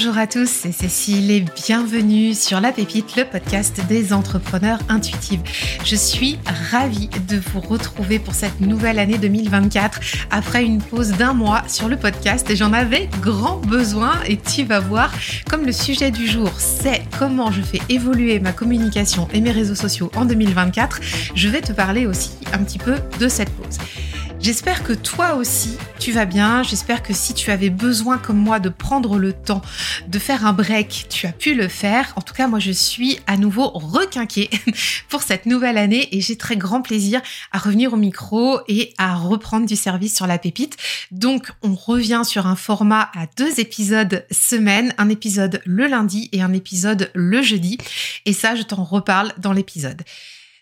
Bonjour à tous, c'est Cécile et bienvenue sur La Pépite, le podcast des entrepreneurs intuitifs. Je suis ravie de vous retrouver pour cette nouvelle année 2024 après une pause d'un mois sur le podcast et j'en avais grand besoin et tu vas voir comme le sujet du jour c'est comment je fais évoluer ma communication et mes réseaux sociaux en 2024, je vais te parler aussi un petit peu de cette pause. J'espère que toi aussi, tu vas bien. J'espère que si tu avais besoin comme moi de prendre le temps de faire un break, tu as pu le faire. En tout cas, moi, je suis à nouveau requinquée pour cette nouvelle année et j'ai très grand plaisir à revenir au micro et à reprendre du service sur la pépite. Donc, on revient sur un format à deux épisodes semaine, un épisode le lundi et un épisode le jeudi. Et ça, je t'en reparle dans l'épisode.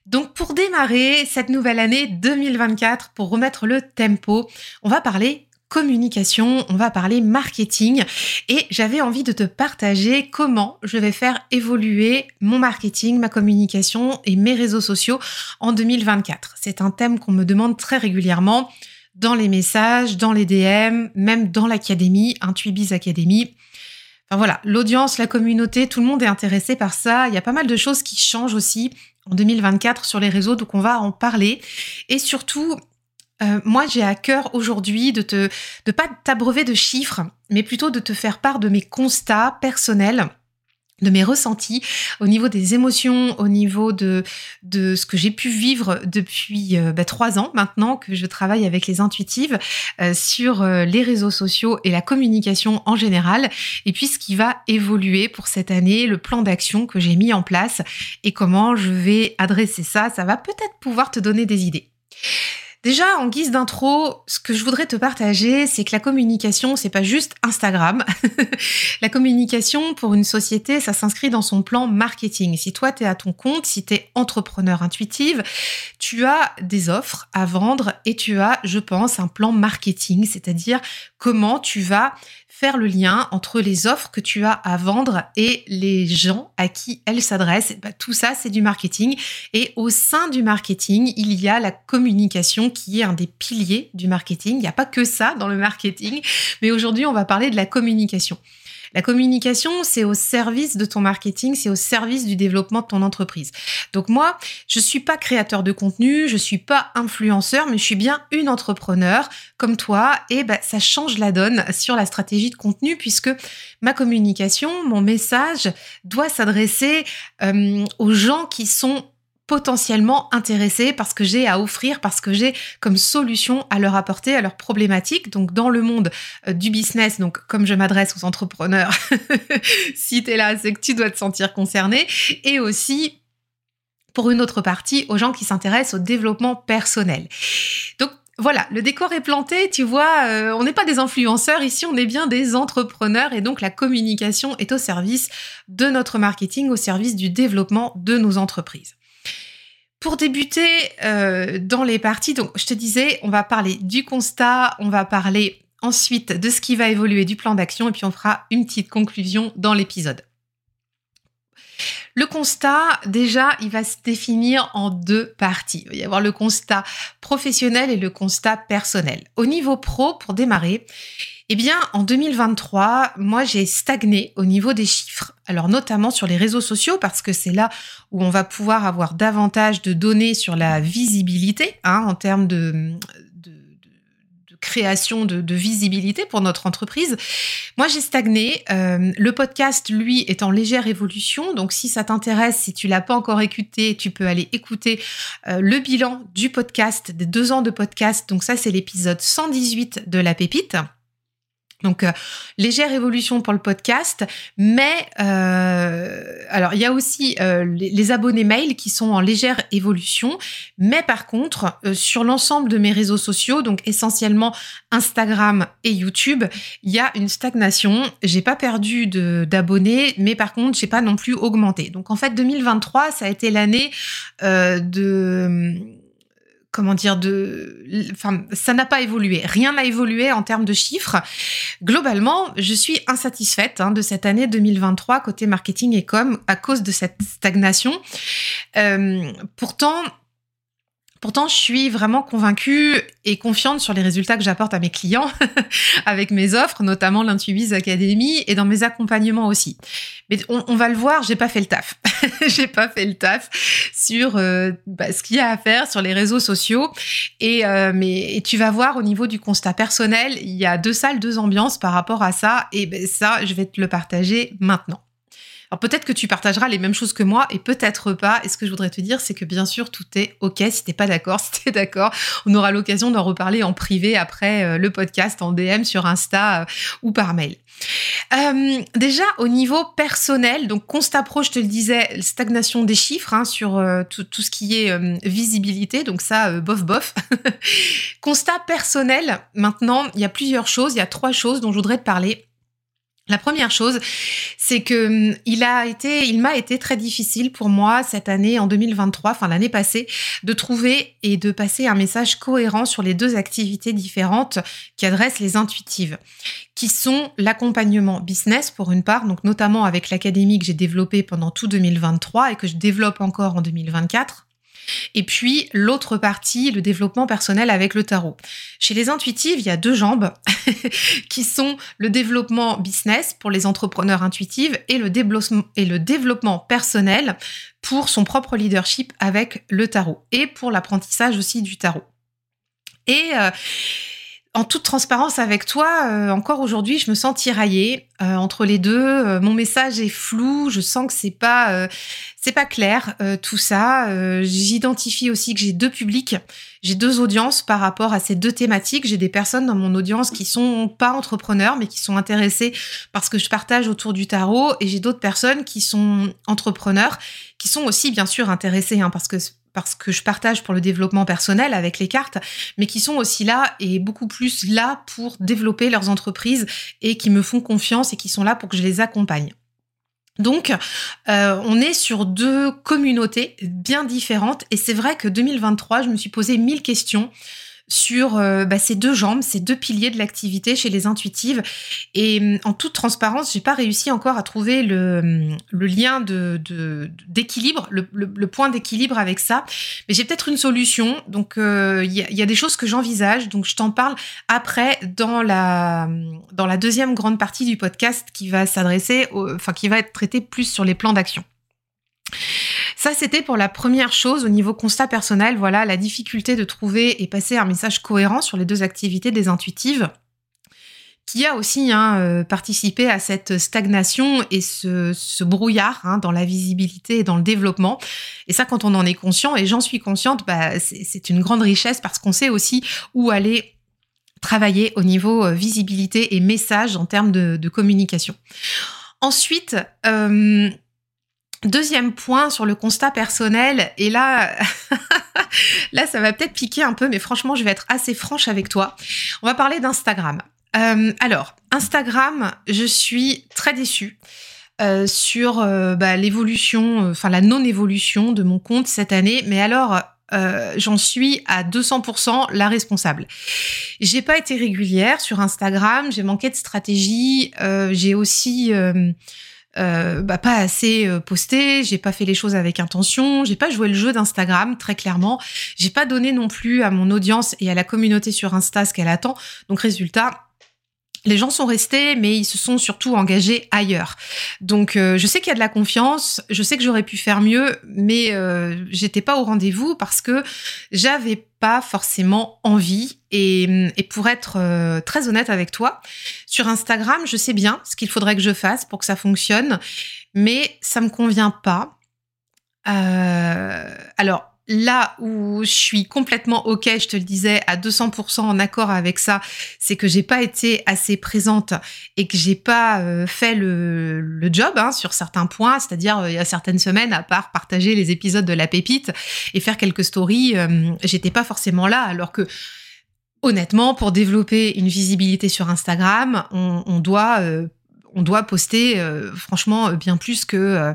Donc pour démarrer cette nouvelle année 2024, pour remettre le tempo, on va parler communication, on va parler marketing et j'avais envie de te partager comment je vais faire évoluer mon marketing, ma communication et mes réseaux sociaux en 2024. C'est un thème qu'on me demande très régulièrement dans les messages, dans les DM, même dans l'académie, Intuibiz Academy. Enfin voilà, l'audience, la communauté, tout le monde est intéressé par ça. Il y a pas mal de choses qui changent aussi en 2024 sur les réseaux, donc on va en parler. Et surtout, euh, moi, j'ai à cœur aujourd'hui de te, de pas t'abreuver de chiffres, mais plutôt de te faire part de mes constats personnels de mes ressentis au niveau des émotions, au niveau de, ce que j'ai pu vivre depuis euh, bah, trois ans maintenant que je travaille avec les intuitives euh, sur euh, les réseaux sociaux et la communication en général, et puis ce qui va évoluer pour cette année, le plan d'action que j'ai mis en place et comment je vais adresser ça, ça va peut-être pouvoir te donner des idées. Déjà, en guise d'intro, ce que je voudrais te partager, c'est que la communication, c'est pas juste Instagram. la communication pour une société, ça s'inscrit dans son plan marketing. Si toi, tu es à ton compte, si tu es entrepreneur intuitive, tu as des offres à vendre et tu as, je pense, un plan marketing, c'est-à-dire comment tu vas faire le lien entre les offres que tu as à vendre et les gens à qui elles s'adressent. Bah, tout ça, c'est du marketing. Et au sein du marketing, il y a la communication qui est un des piliers du marketing. Il n'y a pas que ça dans le marketing, mais aujourd'hui, on va parler de la communication. La communication, c'est au service de ton marketing, c'est au service du développement de ton entreprise. Donc moi, je suis pas créateur de contenu, je suis pas influenceur, mais je suis bien une entrepreneur comme toi et ben, ça change la donne sur la stratégie de contenu puisque ma communication, mon message doit s'adresser euh, aux gens qui sont potentiellement intéressés parce que j'ai à offrir, parce que j'ai comme solution à leur apporter à leurs problématiques. Donc dans le monde euh, du business, donc comme je m'adresse aux entrepreneurs, si tu es là, c'est que tu dois te sentir concerné. Et aussi pour une autre partie, aux gens qui s'intéressent au développement personnel. Donc voilà, le décor est planté, tu vois, euh, on n'est pas des influenceurs ici, on est bien des entrepreneurs et donc la communication est au service de notre marketing, au service du développement de nos entreprises. Pour débuter euh, dans les parties, donc je te disais, on va parler du constat, on va parler ensuite de ce qui va évoluer du plan d'action et puis on fera une petite conclusion dans l'épisode. Le constat, déjà, il va se définir en deux parties. Il va y avoir le constat professionnel et le constat personnel. Au niveau pro, pour démarrer, eh bien, en 2023, moi, j'ai stagné au niveau des chiffres. Alors, notamment sur les réseaux sociaux, parce que c'est là où on va pouvoir avoir davantage de données sur la visibilité, hein, en termes de, création de, visibilité pour notre entreprise. Moi, j'ai stagné. Euh, le podcast, lui, est en légère évolution. Donc, si ça t'intéresse, si tu l'as pas encore écouté, tu peux aller écouter euh, le bilan du podcast, des deux ans de podcast. Donc, ça, c'est l'épisode 118 de La Pépite. Donc euh, légère évolution pour le podcast, mais euh, alors il y a aussi euh, les, abonnés mail qui sont en légère évolution, mais par contre sur l'ensemble de mes réseaux sociaux, donc essentiellement Instagram et YouTube, il y a une stagnation. J'ai pas perdu d'abonnés, mais par contre j'ai pas non plus augmenté. Donc en fait 2023 ça a été l'année de comment dire, de, enfin, ça n'a pas évolué. Rien n'a évolué en termes de chiffres. Globalement, je suis insatisfaite hein, de cette année 2023 côté marketing et com à cause de cette stagnation. Euh, pourtant, Pourtant, je suis vraiment convaincue et confiante sur les résultats que j'apporte à mes clients avec mes offres, notamment l'Intuibiz Academy et dans mes accompagnements aussi. Mais on, va le voir, j'ai pas fait le taf. j'ai pas fait le taf sur euh, bah, ce qu'il y a à faire sur les réseaux sociaux. Et, euh, mais, tu vas voir au niveau du constat personnel, il y a deux salles, deux ambiances par rapport à ça. Et ben, ça, je vais te le partager maintenant. Alors peut-être que tu partageras les mêmes choses que moi et peut-être pas. Et ce que je voudrais te dire, c'est que bien sûr, tout est OK. Si t'es pas d'accord, si t'es d'accord, on aura l'occasion d'en reparler en privé après euh, le podcast, en DM sur Insta euh, ou par mail. Euh, déjà au niveau personnel, donc constat pro, je te le disais, stagnation des chiffres hein, sur tout, tout, ce qui est visibilité, donc ça, bof bof. constat personnel, maintenant, il y a plusieurs choses, il y a trois choses dont je voudrais te parler. La première chose, c'est que hum, il a été, il m'a été très difficile pour moi cette année, en 2023, enfin l'année passée, de trouver et de passer un message cohérent sur les deux activités différentes qui adressent les intuitives, qui sont l'accompagnement business pour une part, donc notamment avec l'académie que j'ai développée pendant tout 2023 et que je développe encore en 2024 et puis l'autre partie, le développement personnel avec le tarot. Chez les intuitives, il y a deux jambes qui sont le développement business pour les entrepreneurs intuitives et le, développement personnel pour son propre leadership avec le tarot et pour l'apprentissage aussi du tarot. Et euh, en toute transparence avec toi, euh, encore aujourd'hui, je me sens tiraillée euh, entre les deux. Euh, mon message est flou. Je sens que c'est pas c'est pas clair tout ça. J'identifie aussi que j'ai deux publics, j'ai deux audiences par rapport à ces deux thématiques. J'ai des personnes dans mon audience qui sont pas entrepreneurs mais qui sont intéressées parce que je partage autour du tarot, et j'ai d'autres personnes qui sont entrepreneurs qui sont aussi bien sûr intéressées hein, parce que parce que je partage pour le développement personnel avec les cartes, mais qui sont aussi là et beaucoup plus là pour développer leurs entreprises et qui me font confiance et qui sont là pour que je les accompagne. Donc, euh, on est sur deux communautés bien différentes et c'est vrai que 2023, je me suis posé mille questions sur euh, bah, ces deux jambes, ces deux piliers de l'activité chez les intuitives. Et hum, en toute transparence, j'ai pas réussi encore à trouver le, le lien de d'équilibre, le, le, point d'équilibre avec ça. Mais j'ai peut-être une solution. Donc il euh, y, a, des choses que j'envisage. Donc je t'en parle après dans la la deuxième grande partie du podcast qui va s'adresser, enfin qui va être traité plus sur les plans d'action. Ça, c'était pour la première chose au niveau constat personnel. Voilà, la difficulté de trouver et passer un message cohérent sur les deux activités des intuitives qui a aussi hein, euh, participé à cette stagnation et ce, brouillard hein, dans la visibilité et dans le développement. Et ça, quand on en est conscient, et j'en suis consciente, bah, c'est une grande richesse parce qu'on sait aussi où aller travailler au niveau euh, visibilité et message en termes de, communication. Ensuite, euh, Deuxième point sur le constat personnel, et là, ça va peut-être piquer un peu, mais franchement, je vais être assez franche avec toi. On va parler d'Instagram. Euh, alors, Instagram, je suis très déçue. Euh, sur euh, bah, l'évolution, enfin la non-évolution de mon compte cette année. Mais alors, j'en suis à 200% la responsable. J'ai pas été régulière sur Instagram, j'ai manqué de stratégie, j'ai aussi bah, pas assez euh, posté, j'ai pas fait les choses avec intention, j'ai pas joué le jeu d'Instagram très clairement, j'ai pas donné non plus à mon audience et à la communauté sur Insta ce qu'elle attend. Donc résultat, les gens sont restés, mais ils se sont surtout engagés ailleurs. Donc, euh, je sais qu'il y a de la confiance, je sais que j'aurais pu faire mieux, mais euh, j'étais pas au rendez-vous parce que j'avais pas forcément envie. Et, pour être euh, très honnête avec toi, sur Instagram, je sais bien ce qu'il faudrait que je fasse pour que ça fonctionne, mais ça me convient pas. alors, Là où je suis complètement ok, je te le disais, à 200% en accord avec ça, c'est que j'ai pas été assez présente et que j'ai pas euh, fait le, job hein, sur certains points. C'est-à-dire, euh, il y a certaines semaines, à part partager les épisodes de la pépite et faire quelques stories, euh, j'étais pas forcément là. Alors que honnêtement, pour développer une visibilité sur Instagram, on doit on doit poster euh, franchement bien plus que euh,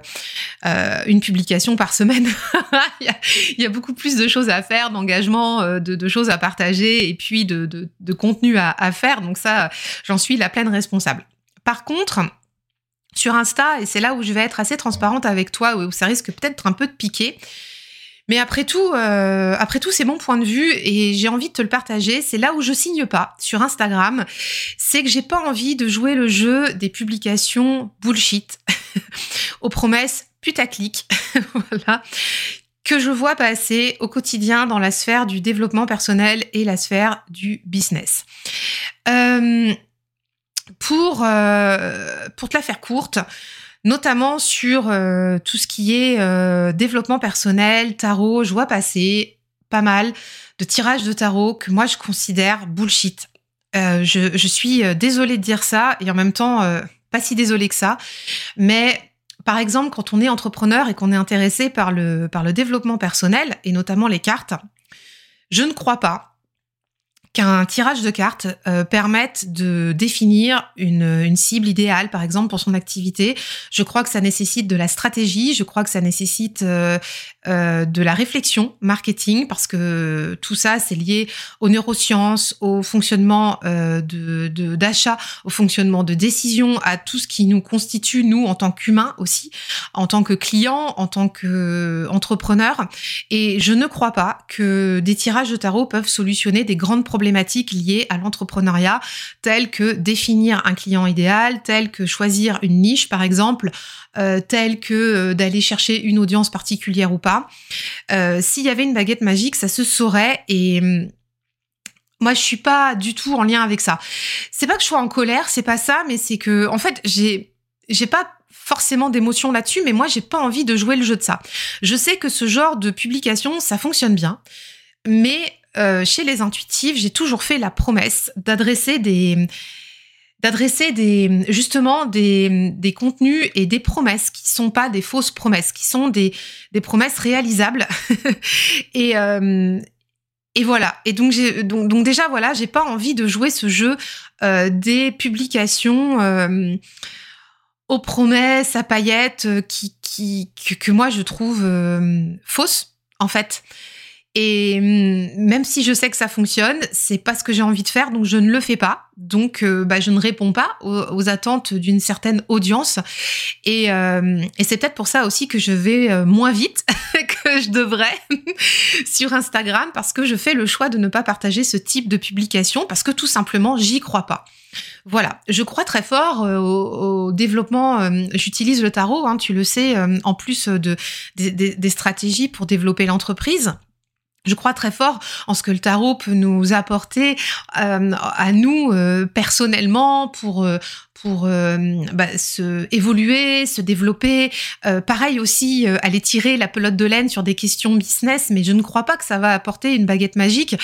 euh, une publication par semaine. il, y a, beaucoup plus de choses à faire, d'engagement, de, choses à partager et puis de, contenu à, faire. Donc ça, j'en suis la pleine responsable. Par contre, sur Insta, et c'est là où je vais être assez transparente avec toi, où ça risque peut-être un peu de piquer, Mais après tout, euh, après tout, c'est mon point de vue et j'ai envie de te le partager. C'est là où je signe pas sur Instagram, c'est que j'ai pas envie de jouer le jeu des publications bullshit aux promesses putaclic, que je vois passer au quotidien dans la sphère du développement personnel et la sphère du business. Euh, pour, euh, pour te la faire courte, notamment sur euh, tout ce qui est euh, développement personnel, tarot, je vois passer pas mal de tirages de tarot que moi je considère bullshit. Euh, je, je, suis désolée de dire ça et en même temps pas si désolée que ça, mais par exemple quand on est entrepreneur et qu'on est intéressé par le, par le développement personnel et notamment les cartes, je ne crois pas qu'un tirage de cartes euh, permette de définir une, cible idéale, par exemple, pour son activité. Je crois que ça nécessite de la stratégie, je crois que ça nécessite euh, euh, de la réflexion marketing, parce que tout ça, c'est lié aux neurosciences, au fonctionnement euh, de d'achat, au fonctionnement de décision, à tout ce qui nous constitue, nous, en tant qu'humains aussi, en tant que clients, en tant qu'entrepreneurs. Et je ne crois pas que des tirages de tarot peuvent solutionner des grandes problématiques liées à l'entrepreneuriat, telles que définir un client idéal, telles que choisir une niche, par exemple, euh, telles que euh, d'aller chercher une audience particulière ou pas. Euh, S'il y avait une baguette magique, ça se saurait et hum, moi, je suis pas du tout en lien avec ça. C'est pas que je sois en colère, c'est pas ça, mais c'est que, en fait, j'ai, pas forcément d'émotion là-dessus, mais moi, j'ai pas envie de jouer le jeu de ça. Je sais que ce genre de publication, ça fonctionne bien, mais euh, chez les intuitifs, j'ai toujours fait la promesse d'adresser des d'adresser justement des, contenus et des promesses qui sont pas des fausses promesses, qui sont des, promesses réalisables. et, euh, et voilà. Et donc, déjà, voilà, j'ai pas envie de jouer ce jeu euh, des publications euh, aux promesses à paillettes qui, que, moi je trouve fausses, en fait. Et hum, même si je sais que ça fonctionne, c'est pas ce que j'ai envie de faire, donc je ne le fais pas. Donc, euh, bah, je ne réponds pas aux, attentes d'une certaine audience. Et, euh, et c'est peut-être pour ça aussi que je vais euh, moins vite que je devrais sur Instagram, parce que je fais le choix de ne pas partager ce type de publication, parce que tout simplement, j'y crois pas. Voilà, je crois très fort au, développement. J'utilise le tarot, hein, tu le sais, en plus de, des stratégies pour développer l'entreprise. Je crois très fort en ce que le tarot peut nous apporter euh, à nous euh, personnellement pour euh, pour euh, bah, se évoluer, se développer. Euh, pareil aussi, euh, aller tirer la pelote de laine sur des questions business, mais je ne crois pas que ça va apporter une baguette magique.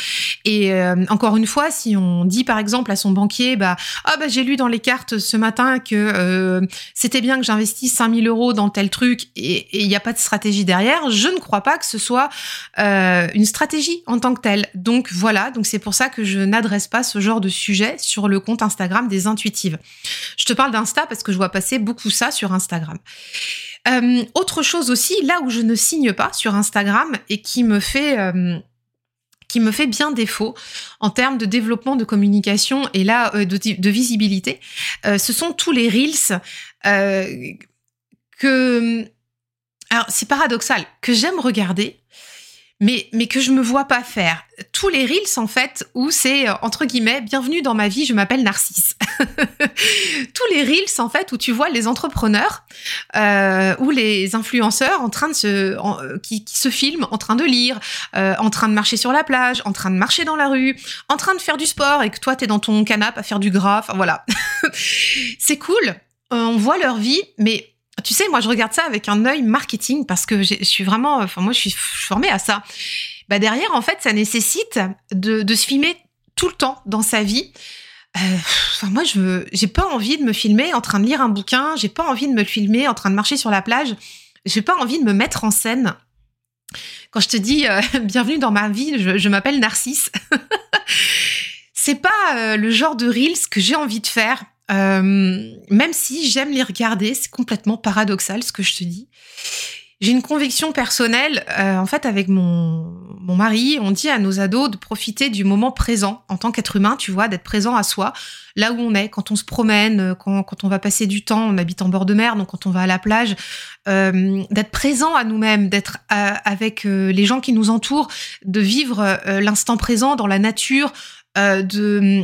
Et encore une fois, si on dit par exemple à son banquier, bah ah bah j'ai lu dans les cartes ce matin que c'était bien que j'investisse 5000 euros dans tel truc et il n'y a pas de stratégie derrière, je ne crois pas que ce soit une stratégie en tant que telle. Donc voilà, donc c'est pour ça que je n'adresse pas ce genre de sujet sur le compte Instagram des intuitives. Je te parle d'Insta parce que je vois passer beaucoup ça sur Instagram. Euh, autre chose aussi, là où je ne signe pas sur Instagram et qui me fait euh, qui me fait bien défaut en termes de développement de communication et là euh, de, visibilité, ce sont tous les reels que alors c'est paradoxal que j'aime regarder mais, mais que je me vois pas faire. Tous les reels, en fait, où c'est, euh, entre guillemets, bienvenue dans ma vie, je m'appelle Narcisse. Tous les reels, en fait, où tu vois les entrepreneurs euh, ou les influenceurs en train de se, euh, qui, se filment, en train de lire, euh, en train de marcher sur la plage, en train de marcher dans la rue, en train de faire du sport et que toi, t'es dans ton canapé à faire du gras. Enfin, voilà. c'est cool. on voit leur vie, mais tu sais, moi, je regarde ça avec un œil marketing parce que je suis vraiment, enfin, moi, je suis formée à ça. Bah, derrière, en fait, ça nécessite de, de se filmer tout le temps dans sa vie. Euh, enfin, moi, je veux, j'ai pas envie de me filmer en train de lire un bouquin. J'ai pas envie de me filmer en train de marcher sur la plage. J'ai pas envie de me mettre en scène. Quand je te dis euh, bienvenue dans ma vie, je, je m'appelle Narcisse. c'est pas euh, le genre de reels que j'ai envie de faire. Euh, même si j'aime les regarder, c'est complètement paradoxal ce que je te dis. j'ai une conviction personnelle. en fait, avec mon, mon mari, on dit à nos ados de profiter du moment présent en tant qu'être humain, tu vois, d'être présent à soi, là où on est, quand on se promène, quand, quand on va passer du temps, on habite en bord de mer, donc quand on va à la plage, euh, d'être présent à nous-mêmes, d'être euh, avec euh, les gens qui nous entourent, de vivre l'instant présent dans la nature, de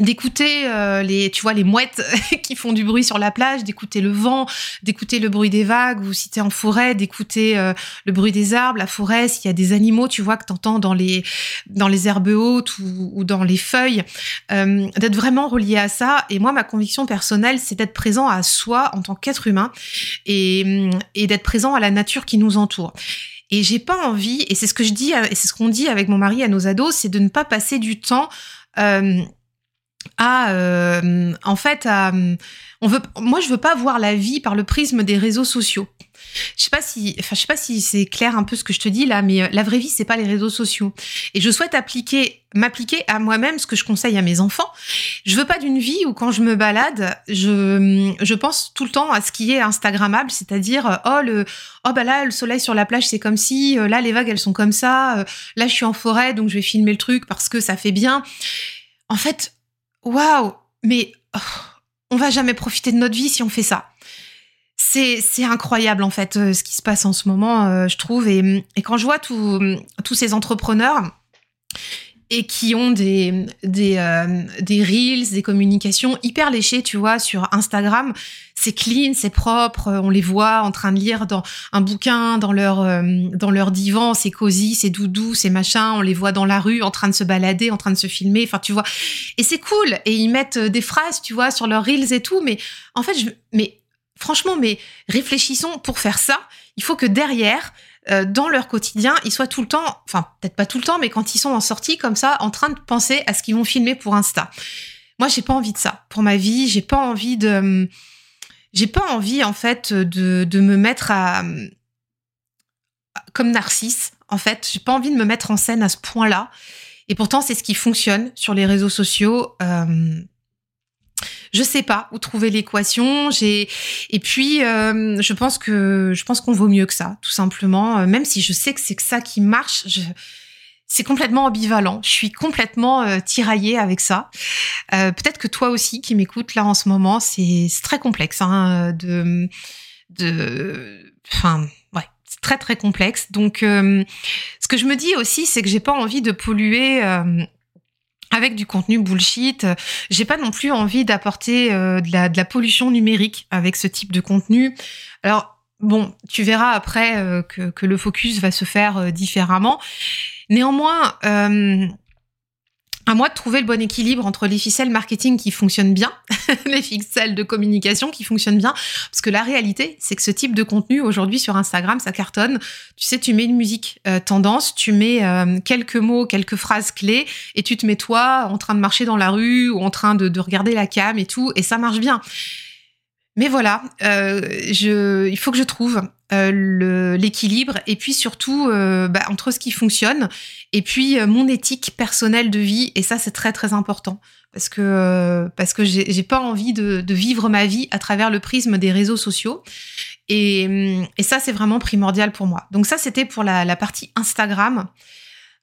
d'écouter euh, les tu vois les mouettes qui font du bruit sur la plage d'écouter le vent d'écouter le bruit des vagues ou si t'es en forêt d'écouter euh, le bruit des arbres la forêt s'il y a des animaux tu vois que t'entends dans les dans les herbes hautes ou, dans les feuilles euh, d'être vraiment relié à ça. Et moi ma conviction personnelle c'est d'être présent à soi en tant qu'être humain et, et d'être présent à la nature qui nous entoure. Et j'ai pas envie et c'est ce que je dis et c'est ce qu'on dit avec mon mari à nos ados c'est de ne pas passer du temps euh, à euh, en fait à, on veut moi je veux pas voir la vie par le prisme des réseaux sociaux. Je sais pas si enfin je sais pas si c'est clair un peu ce que je te dis là mais euh, la vraie vie c'est pas les réseaux sociaux et je souhaite appliquer m'appliquer à moi-même ce que je conseille à mes enfants. Je veux pas d'une vie où quand je me balade, je je pense tout le temps à ce qui est instagrammable, c'est-à-dire euh, oh le oh bah là le soleil sur la plage c'est comme si là les vagues elles sont comme ça, là je suis en forêt donc je vais filmer le truc parce que ça fait bien. En fait, waouh, mais oh, on va jamais profiter de notre vie si on fait ça. C'est, incroyable en fait euh, ce qui se passe en ce moment, euh, je trouve. Et, et, quand je vois tous ces entrepreneurs et qui ont des des euh, des reels, des communications hyper léchées, tu vois, sur Instagram. C'est clean, c'est propre. On les voit en train de lire dans un bouquin, dans leur euh, dans leur divan, c'est cosy, c'est doudou, c'est machin. On les voit dans la rue, en train de se balader, en train de se filmer. Enfin, tu vois. Et c'est cool. Et ils mettent euh, des phrases, tu vois, sur leurs reels et tout. Mais en fait, je, mais franchement, mais réfléchissons pour faire ça. Il faut que derrière euh, dans leur quotidien, ils soient tout le temps, enfin peut-être pas tout le temps, mais quand ils sont en sortie comme ça, en train de penser à ce qu'ils vont filmer pour Insta. Moi, j'ai pas envie de ça pour ma vie. J'ai pas envie de, j'ai pas envie en fait de, de me mettre à comme Narcisse. En fait, j'ai pas envie de me mettre en scène à ce point-là. Et pourtant, c'est ce qui fonctionne sur les réseaux sociaux. Euh, je sais pas où trouver l'équation. J'ai et puis euh, je pense que je pense qu'on vaut mieux que ça, tout simplement. Euh, même si je sais que c'est que ça qui marche, je... c'est complètement ambivalent. Je suis complètement euh, tiraillée avec ça. Euh, Peut-être que toi aussi qui m'écoutes là en ce moment, c'est très complexe hein, de de enfin ouais c'est très très complexe. Donc, ce que je me dis aussi, c'est que j'ai pas envie de polluer avec du contenu bullshit. J'ai pas non plus envie d'apporter euh, de, la, pollution numérique avec ce type de contenu. Alors, bon, tu verras après euh, que, que, le focus va se faire euh, différemment. Néanmoins, à moi de trouver le bon équilibre entre les ficelles marketing qui fonctionnent bien, les ficelles de communication qui fonctionnent bien, parce que la réalité, c'est que ce type de contenu aujourd'hui sur Instagram, ça cartonne. Tu sais, tu mets une musique euh, tendance, tu mets euh, quelques mots, quelques phrases clés, et tu te mets toi en train de marcher dans la rue ou en train de, de regarder la cam et tout, et ça marche bien. Mais voilà, euh, il faut que je trouve euh, l'équilibre et puis surtout euh, bah, entre ce qui fonctionne et puis mon éthique personnelle de vie. Et ça c'est très très important parce que parce que j'ai pas envie de, vivre ma vie à travers le prisme des réseaux sociaux. Et, et ça c'est vraiment primordial pour moi. Donc ça c'était pour la, la, partie Instagram.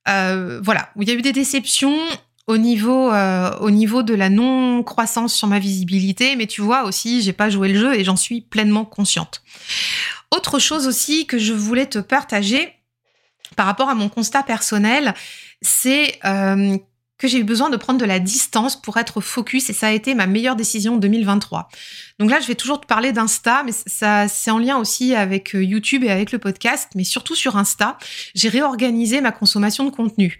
Voilà il y a eu des déceptions au niveau, euh, au niveau de la non-croissance sur ma visibilité, mais tu vois aussi, j'ai pas joué le jeu et j'en suis pleinement consciente. Autre chose aussi que je voulais te partager par rapport à mon constat personnel, c'est euh, que j'ai eu besoin de prendre de la distance pour être focus et ça a été ma meilleure décision en 2023. Donc là, je vais toujours te parler d'Insta, mais ça c'est en lien aussi avec euh, YouTube et avec le podcast, mais surtout sur Insta, j'ai réorganisé ma consommation de contenu.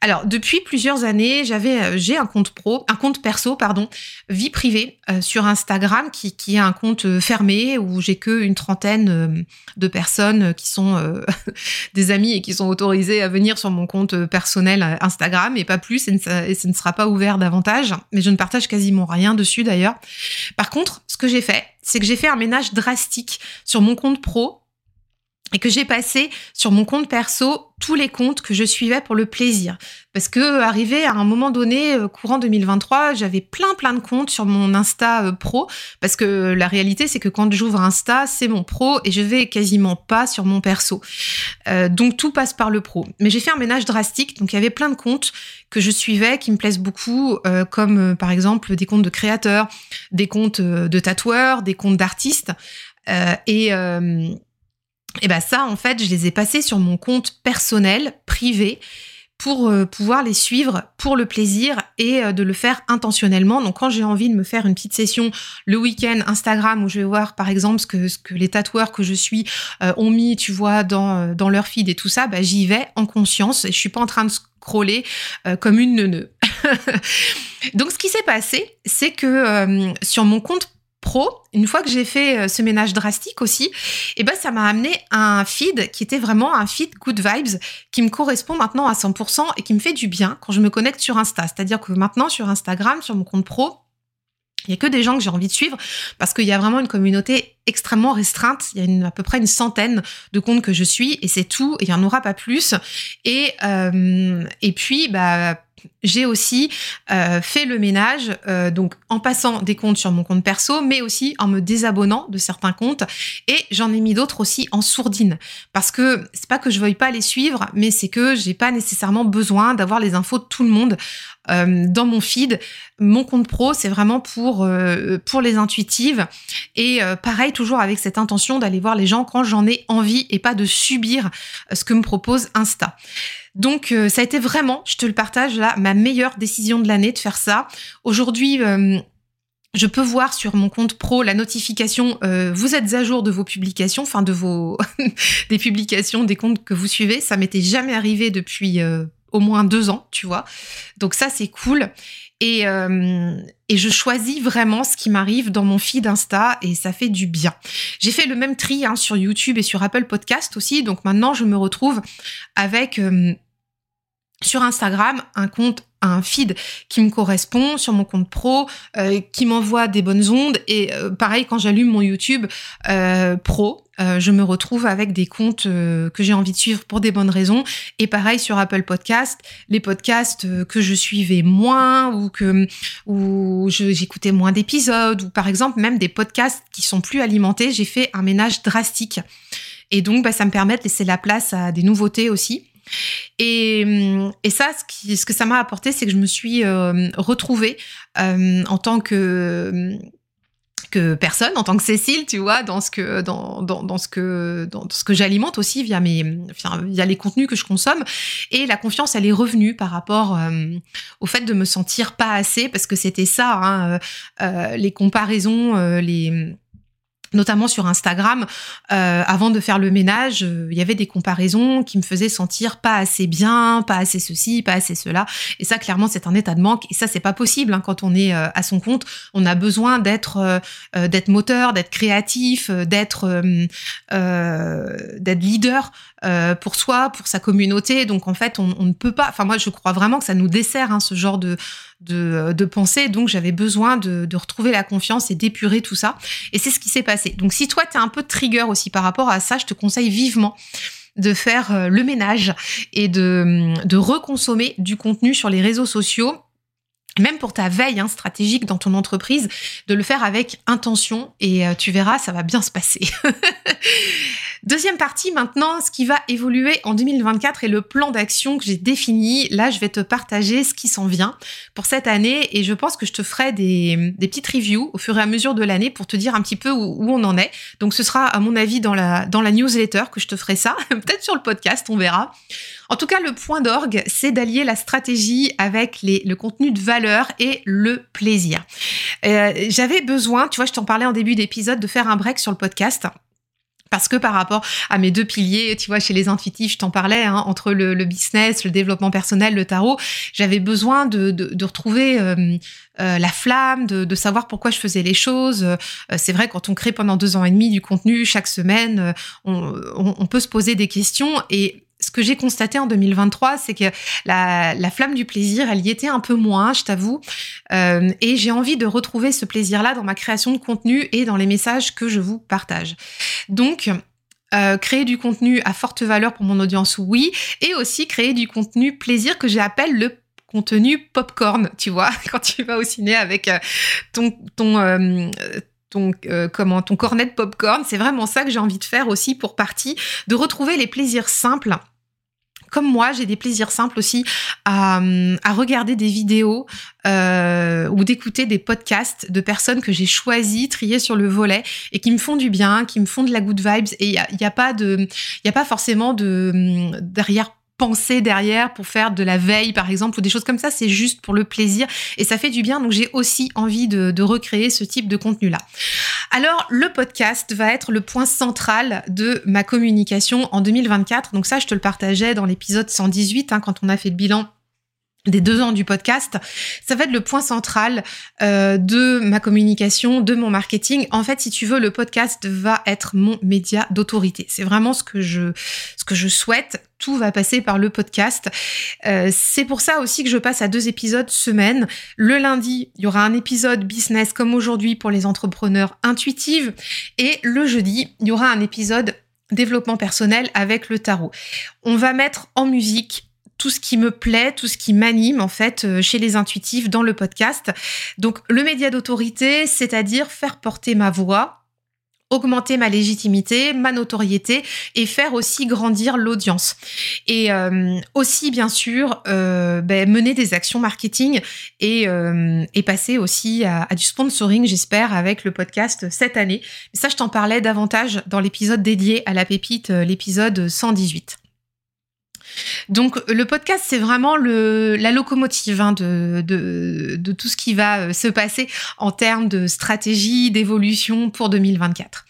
Alors depuis plusieurs années, j'avais euh, j'ai un compte pro, un compte perso pardon, vie privée euh, sur Instagram qui qui est un compte fermé où j'ai que une trentaine de personnes qui sont des amis et qui sont autorisés à venir sur mon compte personnel Instagram et pas plus et ce ne sera pas ouvert davantage, mais je ne partage quasiment rien dessus d'ailleurs. Par contre, ce que j'ai fait, c'est que j'ai fait un ménage drastique sur mon compte pro et que j'ai passé sur mon compte perso tous les comptes que je suivais pour le plaisir. Parce que arrivé à un moment donné, euh, courant 2023, j'avais plein plein de comptes sur mon Insta euh, pro. Parce que la réalité, c'est que quand j'ouvre Insta, c'est mon pro et je vais quasiment pas sur mon perso. Euh, donc tout passe par le pro. Mais j'ai fait un ménage drastique. Donc il y avait plein de comptes que je suivais qui me plaisent beaucoup, comme par exemple des comptes de créateurs, des comptes de tatoueurs, des comptes d'artistes. et et ben ça, en fait, je les ai passés sur mon compte personnel, privé, pour euh, pouvoir les suivre pour le plaisir et euh, de le faire intentionnellement. Donc quand j'ai envie de me faire une petite session le week-end Instagram où je vais voir par exemple ce que, les tatoueurs que je suis euh, ont mis, tu vois, dans, dans leur feed et tout ça, bah, j'y vais en conscience et je suis pas en train de scroller comme une neuneu. Donc ce qui s'est passé, c'est que sur mon compte une fois que j'ai fait euh, ce ménage drastique aussi, eh ben ça m'a amené un feed qui était vraiment un feed good vibes qui me correspond maintenant à 100% et qui me fait du bien quand je me connecte sur Insta. C'est-à-dire que maintenant sur Instagram, sur mon compte pro, il y a que des gens que j'ai envie de suivre parce qu'il y a vraiment une communauté extrêmement restreinte. Il y a à peu près une centaine de comptes que je suis et c'est tout. Il y en aura pas plus. Et euh, puis bah j'ai aussi euh, fait le ménage, euh, donc en passant des comptes sur mon compte perso, mais aussi en me désabonnant de certains comptes. Et j'en ai mis d'autres aussi en sourdine, parce que c'est pas que je veuille pas les suivre, mais c'est que j'ai pas nécessairement besoin d'avoir les infos de tout le monde euh, dans mon feed. Mon compte pro, c'est vraiment pour pour les intuitives. Et pareil, toujours avec cette intention d'aller voir les gens quand j'en ai envie et pas de subir ce que me propose Insta. Donc euh, ça a été vraiment, je te le partage là, ma meilleure décision de l'année de faire ça. Aujourd'hui, euh, je peux voir sur mon compte pro la notification euh, vous êtes à jour de vos publications, enfin de vos des publications des comptes que vous suivez. Ça m'était jamais arrivé depuis au moins deux ans, tu vois. Donc ça c'est cool. Et, et je choisis vraiment ce qui m'arrive dans mon feed Insta et ça fait du bien. J'ai fait le même tri hein, sur YouTube et sur Apple Podcast aussi. Donc maintenant je me retrouve avec sur Instagram un compte un feed qui me correspond sur mon compte pro, euh, qui m'envoie des bonnes ondes. Et euh, pareil, quand j'allume mon YouTube euh, pro, je me retrouve avec des comptes que j'ai envie de suivre pour des bonnes raisons. Et pareil sur Apple Podcast, les podcasts que je suivais moins ou que j'écoutais moins d'épisodes ou par exemple même des podcasts qui sont plus alimentés, j'ai fait un ménage drastique. Et donc, bah, ça me permet de laisser la place à des nouveautés aussi. Et, et ça, ce, que ça m'a apporté, c'est que je me suis euh, retrouvée euh, en tant que que personne en tant que Cécile, tu vois, dans ce que dans, ce que dans ce que j'alimente aussi via mes via les contenus que je consomme. Et la confiance elle est revenue par rapport euh, au fait de me sentir pas assez parce que c'était ça hein, euh les comparaisons les notamment sur Instagram, euh, avant de faire le ménage, euh, il y avait des comparaisons qui me faisaient sentir pas assez bien, pas assez ceci, pas assez cela. Et ça, clairement, c'est un état de manque. Et ça, c'est pas possible hein, quand on est euh, à son compte. On a besoin d'être moteur, d'être créatif, d'être d'être leader pour soi, pour sa communauté. Donc en fait, on, ne peut pas. Enfin moi, je crois vraiment que ça nous dessert hein, ce genre de de, de pensée. Donc j'avais besoin de, de, retrouver la confiance et d'épurer tout ça. Et c'est ce qui s'est passé. Donc si toi, tu es un peu trigger aussi par rapport à ça, je te conseille vivement de faire euh, le ménage et de, de reconsommer du contenu sur les réseaux sociaux même pour ta veille hein, stratégique dans ton entreprise, de le faire avec intention et euh, tu verras, ça va bien se passer. Deuxième partie maintenant, ce qui va évoluer en 2024 et le plan d'action que j'ai défini. Là, je vais te partager ce qui s'en vient pour cette année et je pense que je te ferai des, petites reviews au fur et à mesure de l'année pour te dire un petit peu où, on en est. Donc ce sera à mon avis dans la newsletter que je te ferai ça, peut-être sur le podcast, on verra. En tout cas, le point d'orgue, c'est d'allier la stratégie avec le contenu de valeur et le plaisir. Euh, J'avais besoin, tu vois, je t'en parlais en début d'épisode, de faire un break sur le podcast. Parce que par rapport à mes deux piliers, tu vois, chez les intuitifs, je t'en parlais, hein, entre le, business, le développement personnel, le tarot, j'avais besoin de, retrouver euh, euh, la flamme, de, savoir pourquoi je faisais les choses. C'est vrai, quand on crée pendant deux ans et demi du contenu chaque semaine, on, on, on peut se poser des questions et ce que j'ai constaté en 2023, c'est que la, la, flamme du plaisir, elle y était un peu moins, je t'avoue. Euh, et j'ai envie de retrouver ce plaisir-là dans ma création de contenu et dans les messages que je vous partage. Donc, Euh, créer du contenu à forte valeur pour mon audience, oui. Et aussi créer du contenu plaisir que j'appelle le contenu popcorn, tu vois, quand tu vas au ciné avec euh, ton ton comment ton cornet de popcorn, c'est vraiment ça que j'ai envie de faire aussi pour partie de retrouver les plaisirs simples comme moi, j'ai des plaisirs simples aussi à, regarder des vidéos euh, ou d'écouter des podcasts de personnes que j'ai choisies, triées sur le volet et qui me font du bien, qui me font de la good vibes. Et il n'y a, y a, pas de, il a pas forcément de derrière penser derrière pour faire de la veille, par exemple, ou des choses comme ça. C'est juste pour le plaisir et ça fait du bien. Donc, j'ai aussi envie de, de recréer ce type de contenu-là. Alors, le podcast va être le point central de ma communication en 2024. Donc, ça, je te le partageais dans l'épisode 118, hein, quand on a fait le bilan des deux ans du podcast, ça va être le point central euh, de ma communication, de mon marketing. En fait, si tu veux, le podcast va être mon média d'autorité. C'est vraiment ce que je ce que je souhaite. Tout va passer par le podcast. Euh, c'est pour ça aussi que je passe à deux épisodes semaine. Le lundi, il y aura un épisode business comme aujourd'hui pour les entrepreneurs intuitives, et le jeudi, il y aura un épisode développement personnel avec le tarot. On va mettre en musique tout ce qui me plaît, tout ce qui m'anime en fait euh, chez les intuitifs dans le podcast. Donc le média d'autorité, c'est-à-dire faire porter ma voix augmenter ma légitimité, ma notoriété et faire aussi grandir l'audience. Et euh, aussi, bien sûr, euh, ben, mener des actions marketing et, et passer aussi à, du sponsoring, j'espère, avec le podcast cette année. ça, je t'en parlais davantage dans l'épisode dédié à la pépite, l'épisode 118. Donc le podcast, c'est vraiment la locomotive hein, de, de, de, tout ce qui va euh, se passer en termes de stratégie, d'évolution pour 2024.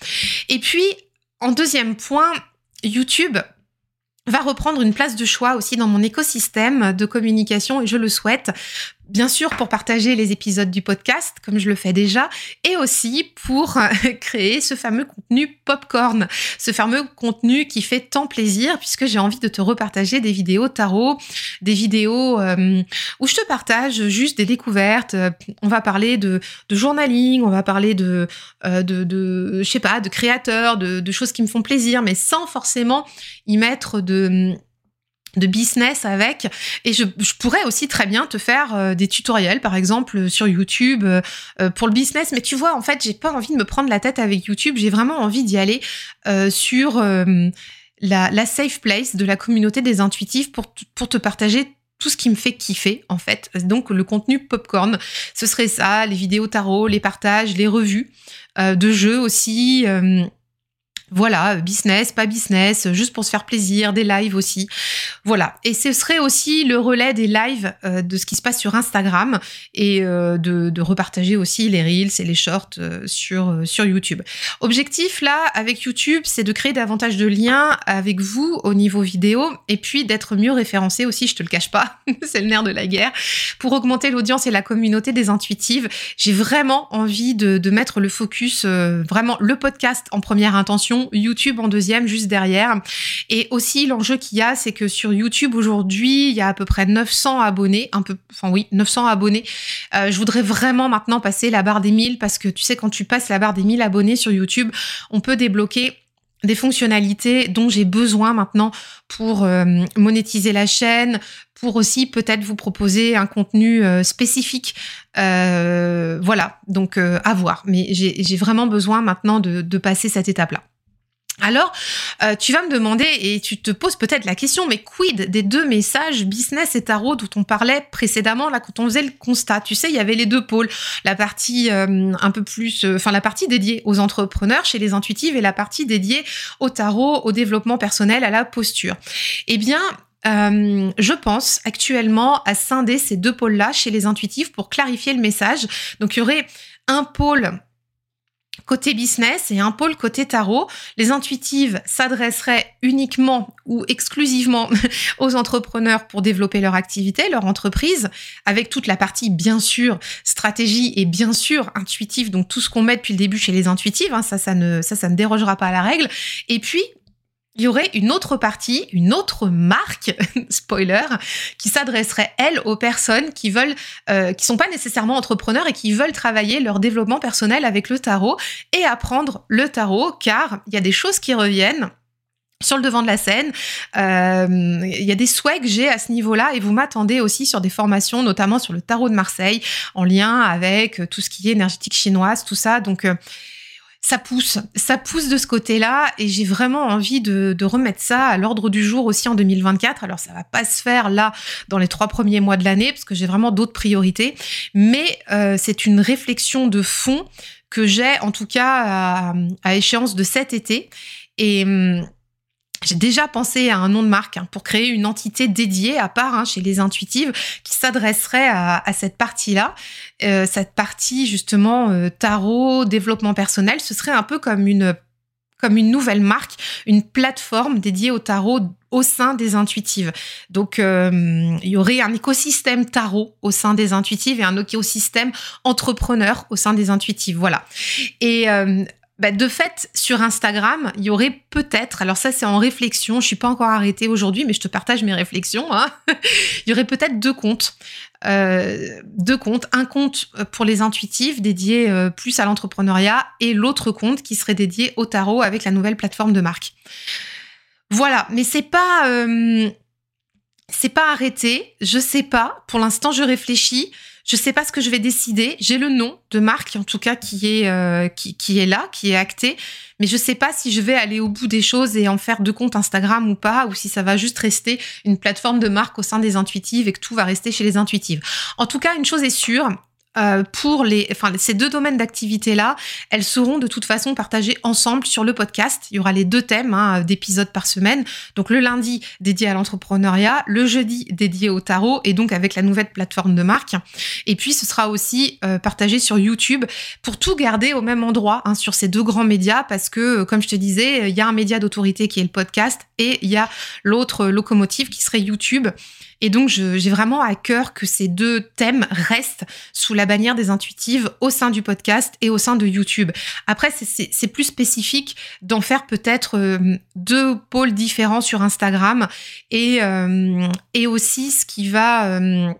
Et puis, en deuxième point, YouTube va reprendre une place de choix aussi dans mon écosystème de communication et je le souhaite bien sûr pour partager les épisodes du podcast, comme je le fais déjà, et aussi pour créer ce fameux contenu popcorn, ce fameux contenu qui fait tant plaisir, puisque j'ai envie de te repartager des vidéos tarot, des vidéos euh, où je te partage juste des découvertes. On va parler de, journaling, on va parler de, euh, de, je sais pas, de créateurs, de choses qui me font plaisir, mais sans forcément y mettre de de business avec. Et je, pourrais aussi très bien te faire euh, des tutoriels par exemple sur YouTube euh, euh, pour le business. Mais tu vois en fait j'ai pas envie de me prendre la tête avec YouTube. J'ai vraiment envie d'y aller sur la, safe place de la communauté des intuitifs pour, pour te partager tout ce qui me fait kiffer en fait. Donc le contenu popcorn. Ce serait ça les vidéos tarot les partages les revues de jeux aussi voilà, business, pas business, juste pour se faire plaisir, des lives aussi. Voilà. Et ce serait aussi le relais des lives euh, de ce qui se passe sur Instagram et euh, de, repartager aussi les reels et les shorts euh, sur, YouTube. Objectif là, avec YouTube, c'est de créer davantage de liens avec vous au niveau vidéo et puis d'être mieux référencé aussi, je te le cache pas, c'est le nerf de la guerre, pour augmenter l'audience et la communauté des intuitives. J'ai vraiment envie de mettre le focus, vraiment le podcast en première intention YouTube en deuxième, juste derrière. Et aussi, l'enjeu qu'il y a, c'est que sur YouTube aujourd'hui, il y a à peu près 900 abonnés, un peu, enfin oui, 900 abonnés. Euh, je voudrais vraiment maintenant passer la barre des 1000 parce que tu sais, quand tu passes la barre des 1000 abonnés sur YouTube, on peut débloquer des fonctionnalités dont j'ai besoin maintenant pour euh, monétiser la chaîne, pour aussi peut-être vous proposer un contenu euh, spécifique. voilà, donc à voir. Mais j'ai vraiment besoin maintenant de passer cette étape-là. Alors, euh, tu vas me demander et tu te poses peut-être la question, mais quid des deux messages business et tarot dont on parlait précédemment là quand on faisait le constat? Tu sais, il y avait les deux pôles, la partie euh, un peu plus, euh, enfin la partie dédiée aux entrepreneurs chez les intuitives et la partie dédiée au tarot, au développement personnel, à la posture. Eh bien, je pense actuellement à scinder ces deux pôles-là chez les intuitifs pour clarifier le message. Donc, il y aurait un pôle côté business et un pôle côté tarot. Les intuitives s'adresseraient uniquement ou exclusivement aux entrepreneurs pour développer leur activité, leur entreprise, avec toute la partie bien sûr stratégie et bien sûr intuitive, donc tout ce qu'on met depuis le début chez les intuitives, hein, ça, ça ne, ça, ça ne dérogera pas à la règle. Et puis il y aurait une autre partie, une autre marque, spoiler, qui s'adresserait elle aux personnes qui veulent, euh, qui sont pas nécessairement entrepreneurs et qui veulent travailler leur développement personnel avec le tarot et apprendre le tarot, car il y a des choses qui reviennent sur le devant de la scène. Il y a des souhaits que j'ai à ce niveau-là et vous m'attendez aussi sur des formations, notamment sur le tarot de Marseille, en lien avec tout ce qui est énergétique chinoise, tout ça. Donc ça pousse, ça pousse de ce côté-là et j'ai vraiment envie de, remettre ça à l'ordre du jour aussi en 2024. Alors ça va pas se faire là dans les trois premiers mois de l'année parce que j'ai vraiment d'autres priorités, mais euh, c'est une réflexion de fond que j'ai en tout cas à, échéance de cet été et hum, j'ai déjà pensé à un nom de marque hein, pour créer une entité dédiée à part hein, chez les intuitives qui s'adresserait à, cette partie-là. Euh, cette partie justement euh, tarot, développement personnel, ce serait un peu comme une comme une nouvelle marque, une plateforme dédiée au tarot au sein des intuitives. Donc, euh, il y aurait un écosystème tarot au sein des intuitives et un écosystème entrepreneur au sein des intuitives. Voilà. Et bah, de fait, sur Instagram, il y aurait peut-être, alors ça c'est en réflexion, je suis pas encore arrêtée aujourd'hui, mais je te partage mes réflexions. Hein. il y aurait peut-être deux comptes, euh, deux comptes, un compte pour les intuitifs dédié euh, plus à l'entrepreneuriat et l'autre compte qui serait dédié au tarot avec la nouvelle plateforme de marque. Voilà, mais c'est pas euh, c'est pas arrêté, je sais pas. Pour l'instant, je réfléchis. Je sais pas ce que je vais décider. J'ai le nom de marque, en tout cas, qui est, euh, qui, qui, est là, qui est acté. Mais je sais pas si je vais aller au bout des choses et en faire deux comptes Instagram ou pas, ou si ça va juste rester une plateforme de marque au sein des intuitives et que tout va rester chez les intuitives. En tout cas, une chose est sûre, euh, pour les, enfin, ces deux domaines d'activité-là, elles seront de toute façon partagées ensemble sur le podcast. Il y aura les deux thèmes hein, d'épisodes par semaine. Donc le lundi dédié à l'entrepreneuriat, le jeudi dédié au tarot et donc avec la nouvelle plateforme de marque. Et puis ce sera aussi euh, partagé sur YouTube pour tout garder au même endroit hein, sur ces deux grands médias parce que, comme je te disais, il y a un média d'autorité qui est le podcast et il y a l'autre locomotive qui serait YouTube. Et donc, j'ai vraiment à cœur que ces deux thèmes restent sous la bannière des intuitives au sein du podcast et au sein de YouTube. Après, c'est plus spécifique d'en faire peut-être euh, deux pôles différents sur Instagram et, euh, aussi ce qui va... Euh,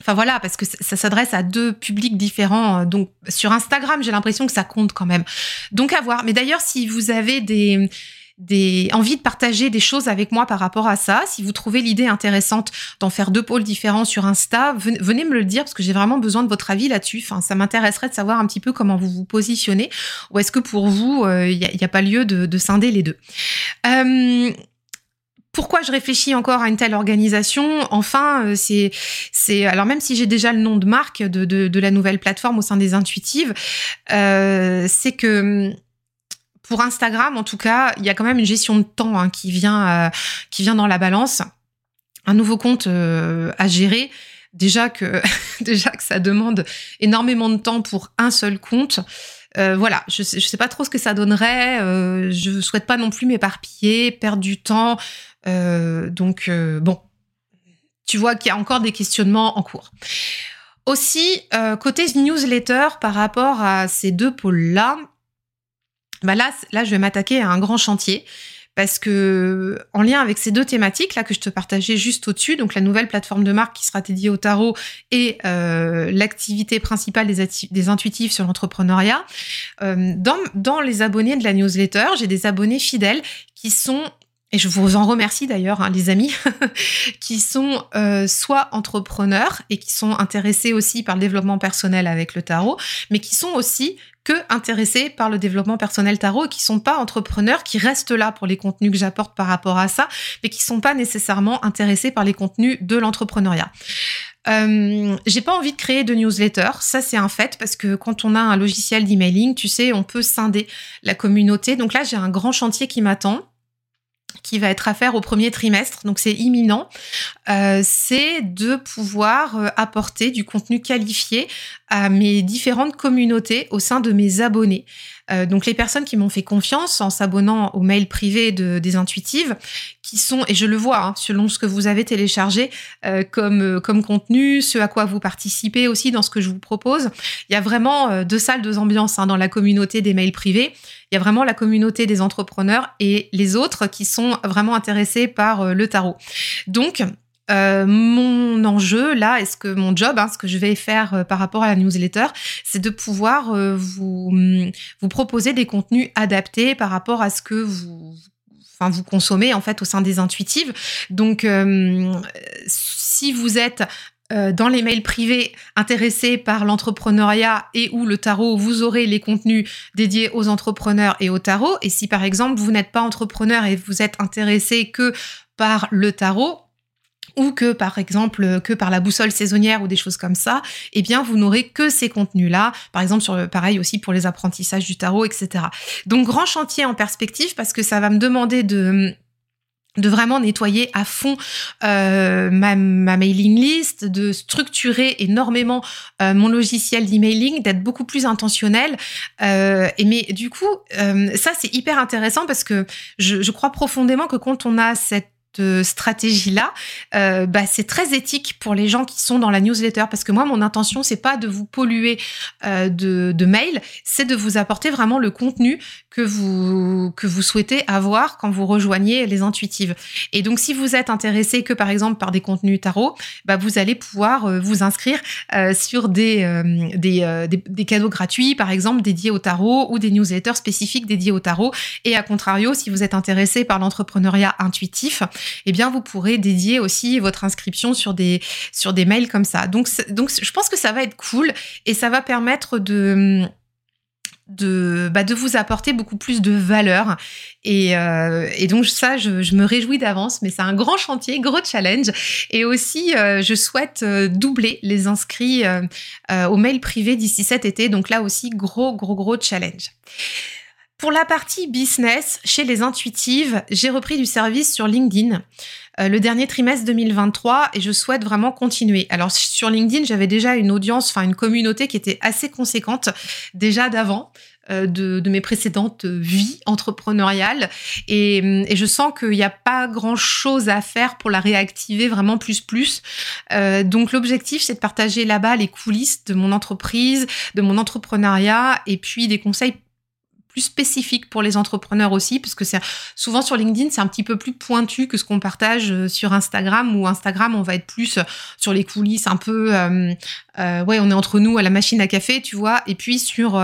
enfin voilà, parce que ça s'adresse à deux publics différents. Donc sur Instagram, j'ai l'impression que ça compte quand même. Donc à voir. Mais d'ailleurs, si vous avez des des envie de partager des choses avec moi par rapport à ça. Si vous trouvez l'idée intéressante d'en faire deux pôles différents sur Insta, venez me le dire parce que j'ai vraiment besoin de votre avis là-dessus. Ça m'intéresserait de savoir un petit peu comment vous vous positionnez. Ou est-ce que pour vous, il euh, n'y a, pas lieu de, scinder les deux? Euh, pourquoi je réfléchis encore à une telle organisation? Enfin, euh, c'est alors même si j'ai déjà le nom de marque de, la nouvelle plateforme au sein des intuitives, c'est que pour Instagram, en tout cas, il y a quand même une gestion de temps hein, qui vient, euh, qui vient dans la balance. Un nouveau compte euh, à gérer. Déjà que, déjà que ça demande énormément de temps pour un seul compte. Euh, voilà, je sais, je sais pas trop ce que ça donnerait. je souhaite pas non plus m'éparpiller, perdre du temps. donc bon, tu vois qu'il y a encore des questionnements en cours. Aussi, côté newsletter, par rapport à ces deux pôles-là, bah là, là, je vais m'attaquer à un grand chantier parce que en lien avec ces deux thématiques là que je te partageais juste au-dessus, donc la nouvelle plateforme de marque qui sera dédiée au tarot et euh, l'activité principale des, intuitifs sur l'entrepreneuriat, euh, dans les abonnés de la newsletter, j'ai des abonnés fidèles qui sont et je vous en remercie d'ailleurs, hein, les amis, qui sont euh, soit entrepreneurs et qui sont intéressés aussi par le développement personnel avec le tarot, mais qui sont aussi que intéressés par le développement personnel tarot et qui sont pas entrepreneurs, qui restent là pour les contenus que j'apporte par rapport à ça, mais qui sont pas nécessairement intéressés par les contenus de l'entrepreneuriat. Euh, j'ai pas envie de créer de newsletter, ça c'est un fait parce que quand on a un logiciel d'emailing, tu sais, on peut scinder la communauté. Donc là, j'ai un grand chantier qui m'attend qui va être à faire au premier trimestre, donc c'est imminent, euh, c'est de pouvoir euh, apporter du contenu qualifié à mes différentes communautés au sein de mes abonnés. Euh, donc les personnes qui m'ont fait confiance en s'abonnant au mail privé de, des intuitives, qui sont, et je le vois, hein, selon ce que vous avez téléchargé euh, comme, euh, comme contenu, ce à quoi vous participez aussi dans ce que je vous propose, il y a vraiment deux salles, deux ambiances hein, dans la communauté des mails privés. Il y a vraiment la communauté des entrepreneurs et les autres qui sont vraiment intéressés par le tarot. Donc, euh, mon enjeu là, est-ce que mon job, hein, ce que je vais faire euh, par rapport à la newsletter, c'est de pouvoir euh, vous, vous proposer des contenus adaptés par rapport à ce que vous vous consommez en fait au sein des intuitives. Donc si vous êtes dans les mails privés intéressés par l'entrepreneuriat et ou le tarot, vous aurez les contenus dédiés aux entrepreneurs et au tarot. Et si par exemple vous n'êtes pas entrepreneur et vous êtes intéressé que par le tarot, ou que par exemple que par la boussole saisonnière ou des choses comme ça, eh bien vous n'aurez que ces contenus-là. Par exemple sur pareil aussi pour les apprentissages du tarot, etc. Donc grand chantier en perspective parce que ça va me demander de de vraiment nettoyer à fond euh, ma, mailing list, de structurer énormément euh, mon logiciel d'emailing, d'être beaucoup plus intentionnel. Euh, et mais du coup, ça c'est hyper intéressant parce que je crois profondément que quand on a cette stratégie-là, euh, bah, c'est très éthique pour les gens qui sont dans la newsletter parce que moi, mon intention, c'est pas de vous polluer euh, de, mails, c'est de vous apporter vraiment le contenu que vous souhaitez avoir quand vous rejoignez les intuitives. Et donc, si vous êtes intéressé que par exemple par des contenus tarot, bah, vous allez pouvoir euh, vous inscrire sur des cadeaux gratuits, par exemple dédiés au tarot ou des newsletters spécifiques dédiés au tarot. Et à contrario, si vous êtes intéressé par l'entrepreneuriat intuitif, eh bien, vous pourrez dédier aussi votre inscription sur des, sur des mails comme ça. Donc, donc, je pense que ça va être cool et ça va permettre de de, bah, de vous apporter beaucoup plus de valeur. Et, euh, donc ça, je, je me réjouis d'avance, mais c'est un grand chantier, gros challenge. Et aussi, euh, je souhaite euh, doubler les inscrits au mail privé d'ici cet été. Donc là aussi, gros, gros, gros challenge. Pour la partie business, chez les intuitives, j'ai repris du service sur LinkedIn euh, le dernier trimestre 2023 et je souhaite vraiment continuer. Alors sur LinkedIn, j'avais déjà une audience, enfin une communauté qui était assez conséquente déjà d'avant. Euh, de, mes précédentes vies entrepreneuriales et, je sens qu'il n'y a pas grand chose à faire pour la réactiver vraiment plus plus. Euh, donc l'objectif c'est de partager là-bas les coulisses de mon entreprise, de mon entrepreneuriat et puis des conseils plus spécifique pour les entrepreneurs aussi, parce que c'est souvent sur LinkedIn, c'est un petit peu plus pointu que ce qu'on partage euh, sur Instagram, où Instagram, on va être plus euh, sur les coulisses, un peu, euh, euh, ouais, on est entre nous à la machine à café, tu vois. Et puis sur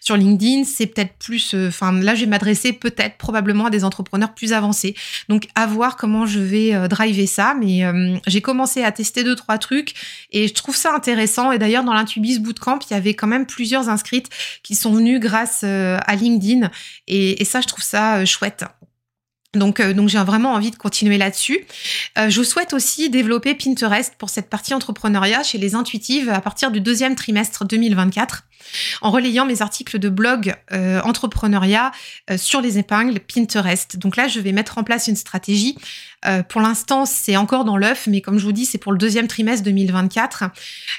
sur LinkedIn, c'est peut-être plus, enfin là, je vais m'adresser peut-être probablement à des entrepreneurs plus avancés. Donc à voir comment je vais driver ça, mais j'ai commencé à tester deux trois trucs et je trouve ça intéressant. Et d'ailleurs, dans l'Intubis Bootcamp, il y avait quand même plusieurs inscrites qui sont venues grâce à LinkedIn LinkedIn. Et, ça, je trouve ça euh, chouette. Donc, euh, donc j'ai vraiment envie de continuer là-dessus. Euh, je souhaite aussi développer Pinterest pour cette partie entrepreneuriat chez les intuitives à partir du deuxième trimestre 2024 en relayant mes articles de blog entrepreneuriat sur les épingles Pinterest. Donc là, je vais mettre en place une stratégie euh, pour l'instant, c'est encore dans l'œuf, mais comme je vous dis, c'est pour le deuxième trimestre 2024.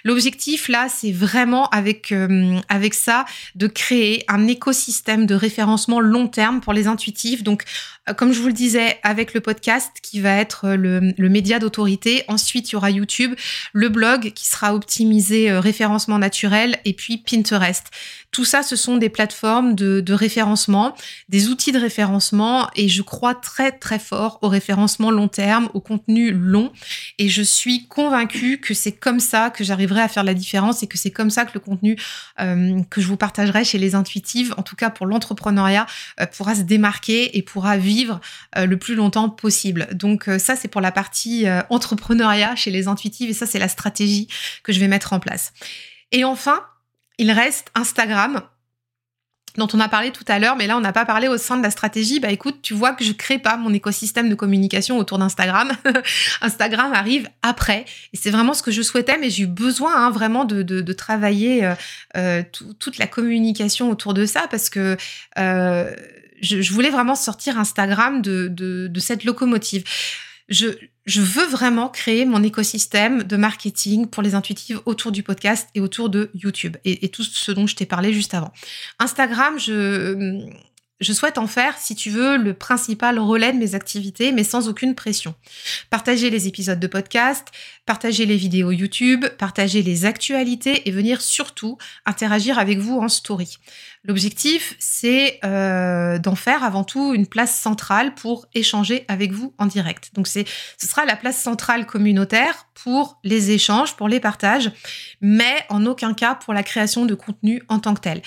L'objectif là, c'est vraiment avec euh, avec ça de créer un écosystème de référencement long terme pour les intuitifs. Donc, euh, comme je vous le disais, avec le podcast qui va être le, le média d'autorité. Ensuite, il y aura YouTube, le blog qui sera optimisé référencement naturel, et puis Pinterest. Tout ça, ce sont des plateformes de, de référencement, des outils de référencement, et je crois très très fort au référencement long terme, au contenu long. Et je suis convaincue que c'est comme ça que j'arriverai à faire la différence et que c'est comme ça que le contenu euh, que je vous partagerai chez les intuitives, en tout cas pour l'entrepreneuriat, euh, pourra se démarquer et pourra vivre euh, le plus longtemps possible. Donc ça, c'est pour la partie entrepreneuriat chez les intuitives et ça, c'est la stratégie que je vais mettre en place. Et enfin, il reste Instagram dont on a parlé tout à l'heure, mais là on n'a pas parlé au sein de la stratégie. Bah écoute, tu vois que je crée pas mon écosystème de communication autour d'Instagram. Instagram arrive après, et c'est vraiment ce que je souhaitais, mais j'ai eu besoin hein, vraiment de, travailler euh, euh, toute la communication autour de ça parce que euh, je, voulais vraiment sortir Instagram de, de cette locomotive je, veux vraiment créer mon écosystème de marketing pour les intuitives autour du podcast et autour de YouTube et, tout ce dont je t'ai parlé juste avant. Instagram, je, je souhaite en faire, si tu veux, le principal relais de mes activités, mais sans aucune pression. Partager les épisodes de podcast, partager les vidéos YouTube, partager les actualités et venir surtout interagir avec vous en story. L'objectif, c'est euh, d'en faire avant tout une place centrale pour échanger avec vous en direct. Donc ce sera la place centrale communautaire pour les échanges, pour les partages, mais en aucun cas pour la création de contenu en tant que tel.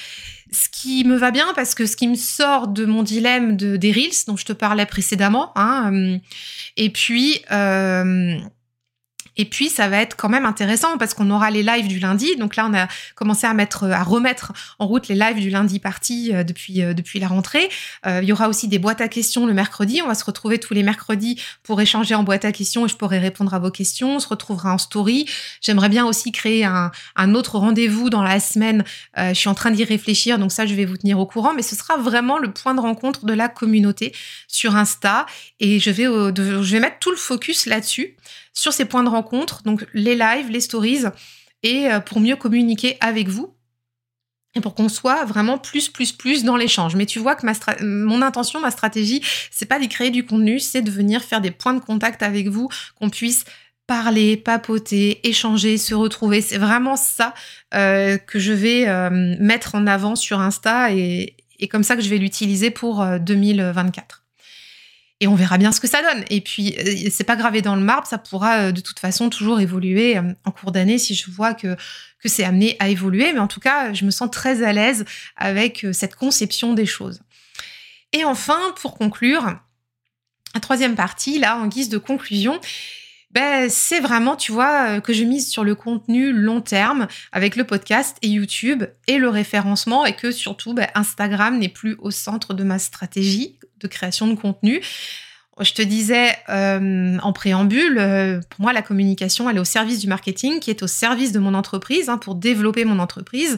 Ce qui me va bien parce que ce qui me sort de mon dilemme de, des dont je te parlais précédemment, hein, euh, et puis euh, et puis, ça va être quand même intéressant parce qu'on aura les lives du lundi. Donc là, on a commencé à mettre, à remettre en route les lives du lundi parti euh, depuis, euh, depuis la rentrée. Euh, il y aura aussi des boîtes à questions le mercredi. On va se retrouver tous les mercredis pour échanger en boîte à questions et je pourrai répondre à vos questions. On se retrouvera en story. J'aimerais bien aussi créer un, un autre rendez-vous dans la semaine. je suis en train d'y réfléchir. Donc ça, je vais vous tenir au courant. Mais ce sera vraiment le point de rencontre de la communauté sur Insta. Et je vais, je vais mettre tout le focus là-dessus sur ces points de rencontre, donc les lives, les stories, et euh, pour mieux communiquer avec vous et pour qu'on soit vraiment plus plus plus dans l'échange. Mais tu vois que ma mon intention, ma stratégie, c'est pas d'y créer du contenu, c'est de venir faire des points de contact avec vous, qu'on puisse parler, papoter, échanger, se retrouver. C'est vraiment ça euh, que je vais euh, mettre en avant sur Insta et, et comme ça que je vais l'utiliser pour 2024 et on verra bien ce que ça donne. Et puis, euh, c'est pas gravé dans le marbre, ça pourra euh, de toute façon toujours évoluer euh, en cours d'année si je vois que, que c'est amené à évoluer. Mais en tout cas, je me sens très à l'aise avec cette conception des choses. Et enfin, pour conclure, la troisième partie, là, en guise de conclusion, ben, c'est vraiment, tu vois, que je mise sur le contenu long terme avec le podcast et YouTube et le référencement et que surtout, ben, Instagram n'est plus au centre de ma stratégie de création de contenu. Je te disais euh, en préambule, euh, pour moi, la communication, elle est au service du marketing, qui est au service de mon entreprise, hein, pour développer mon entreprise.